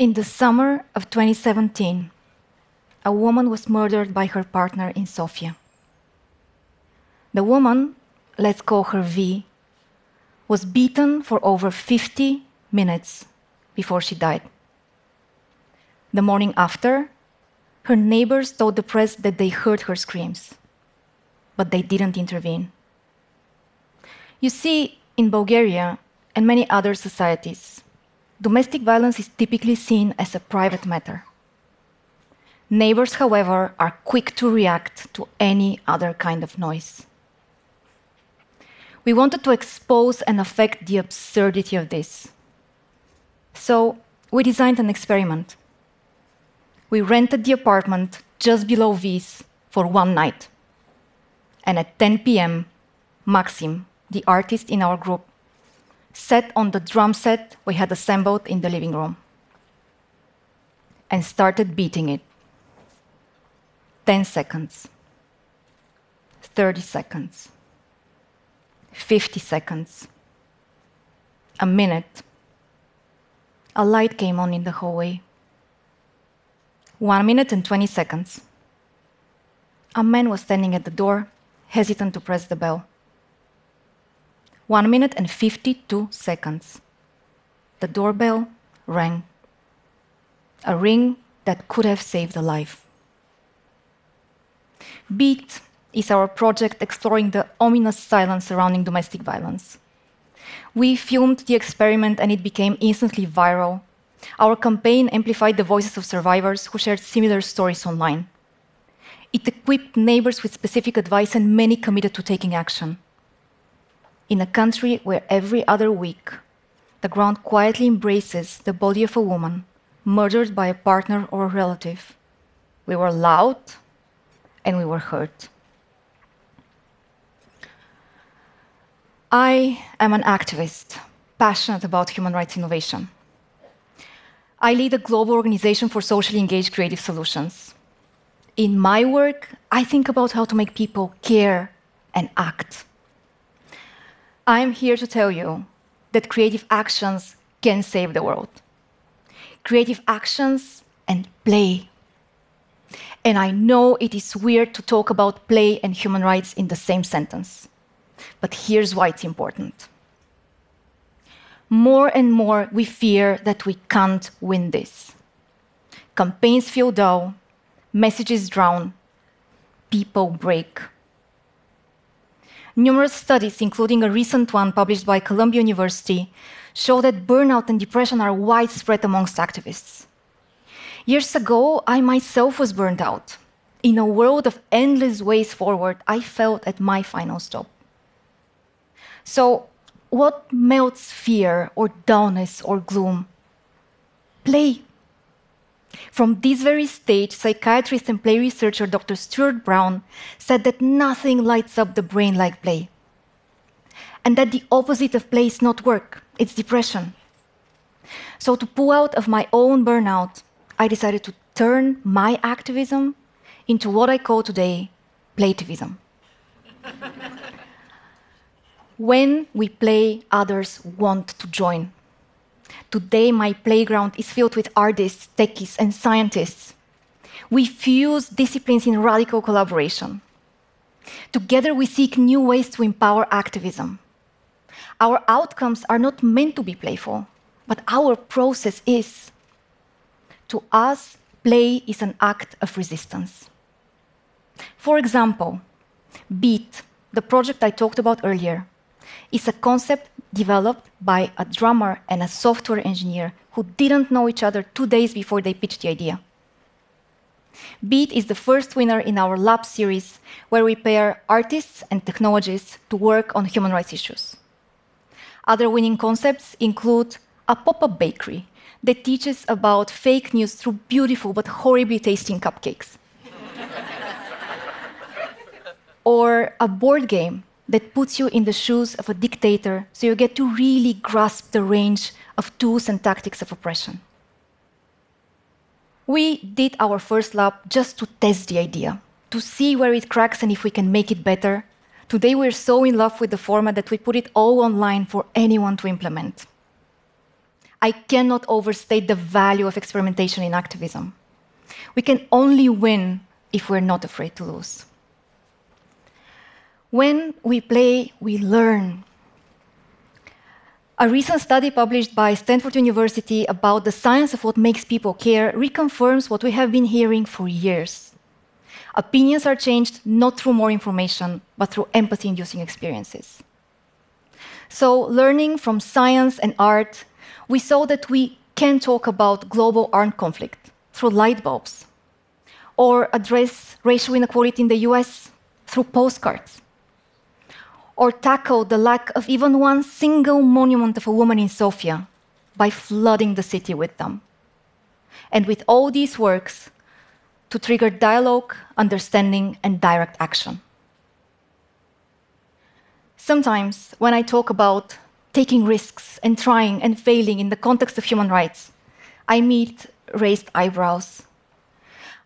In the summer of 2017, a woman was murdered by her partner in Sofia. The woman, let's call her V, was beaten for over 50 minutes before she died. The morning after, her neighbors told the press that they heard her screams, but they didn't intervene. You see, in Bulgaria and many other societies, domestic violence is typically seen as a private matter. Neighbors, however, are quick to react to any other kind of noise. We wanted to expose and affect the absurdity of this. So we designed an experiment. We rented the apartment just below V's for one night. And at 10 p.m., Maxim, the artist in our group, sat on the drum set we had assembled in the living room and started beating it. 10 seconds, 30 seconds, 50 seconds, a minute. A light came on in the hallway. One minute and 20 seconds. A man was standing at the door, hesitant to press the bell. One minute and 52 seconds. The doorbell rang. A ring that could have saved a life. Beat is our project exploring the ominous silence surrounding domestic violence. We filmed the experiment and it became instantly viral. Our campaign amplified the voices of survivors who shared similar stories online. It equipped neighbors with specific advice and many committed to taking action. In a country where every other week the ground quietly embraces the body of a woman murdered by a partner or a relative, we were loud and we were heard. I am an activist, passionate about human rights innovation. I lead a global organization for socially engaged creative solutions. In my work, I think about how to make people care and act. I am here to tell you that creative actions can save the world. Creative actions and play. And I know it is weird to talk about play and human rights in the same sentence. But here's why it's important. More and more, we fear that we can't win this. Campaigns feel dull, messages drown, people break. Numerous studies, including a recent one published by Columbia University, show that burnout and depression are widespread amongst activists. Years ago, I myself was burned out. In a world of endless ways forward, I felt at my final stop. So, what melts fear or dullness or gloom? Play. From this very stage, psychiatrist and play researcher Dr. Stuart Brown said that nothing lights up the brain like play. And that the opposite of play is not work, it's depression. So, to pull out of my own burnout, I decided to turn my activism into what I call today playtivism. When we play, others want to join. Today, my playground is filled with artists, techies, and scientists. We fuse disciplines in radical collaboration. Together, we seek new ways to empower activism. Our outcomes are not meant to be playful, but our process is. To us, play is an act of resistance. For example, Beat, the project I talked about earlier, is a concept developed by a drummer and a software engineer who didn't know each other two days before they pitched the idea. Beat is the first winner in our lab series where we pair artists and technologists to work on human rights issues. Other winning concepts include a pop up bakery that teaches about fake news through beautiful but horribly tasting cupcakes, or a board game that puts you in the shoes of a dictator so you get to really grasp the range of tools and tactics of oppression. We did our first lab just to test the idea, to see where it cracks and if we can make it better. Today we're so in love with the format that we put it all online for anyone to implement. I cannot overstate the value of experimentation in activism. We can only win if we're not afraid to lose. When we play, we learn. A recent study published by Stanford University about the science of what makes people care reconfirms what we have been hearing for years. Opinions are changed not through more information, but through empathy inducing experiences. So, learning from science and art, we saw that we can talk about global armed conflict through light bulbs, or address racial inequality in the US through postcards or tackle the lack of even one single monument of a woman in Sofia by flooding the city with them. And with all these works, to trigger dialogue, understanding, and direct action. Sometimes, when I talk about taking risks and trying and failing in the context of human rights, I meet raised eyebrows.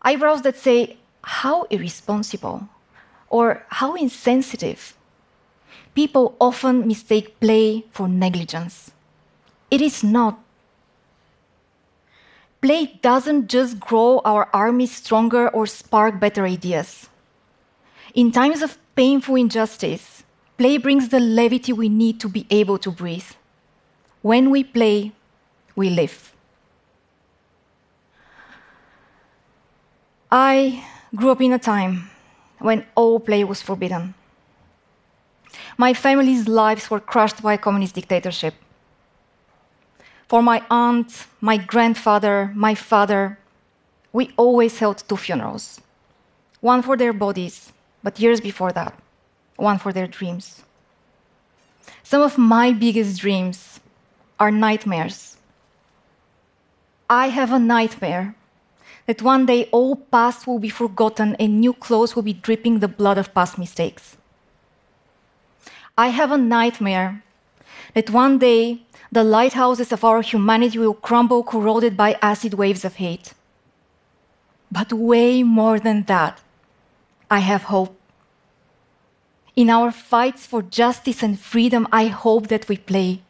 Eyebrows that say, How irresponsible, or how insensitive people often mistake play for negligence. It is not. Play doesn't just grow our armies stronger or spark better ideas. In times of painful injustice, play brings the levity we need to be able to breathe. When we play, we live. I grew up in a time when all play was forbidden. My family's lives were crushed by a communist dictatorship. For my aunt, my grandfather, my father, we always held two funerals one for their bodies, but years before that, one for their dreams. Some of my biggest dreams are nightmares. I have a nightmare that one day all past will be forgotten and new clothes will be dripping the blood of past mistakes. I have a nightmare that one day the lighthouses of our humanity will crumble, corroded by acid waves of hate. But way more than that, I have hope. In our fights for justice and freedom, I hope that we play.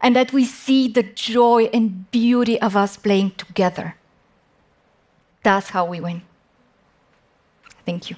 And that we see the joy and beauty of us playing together. That's how we win. Thank you.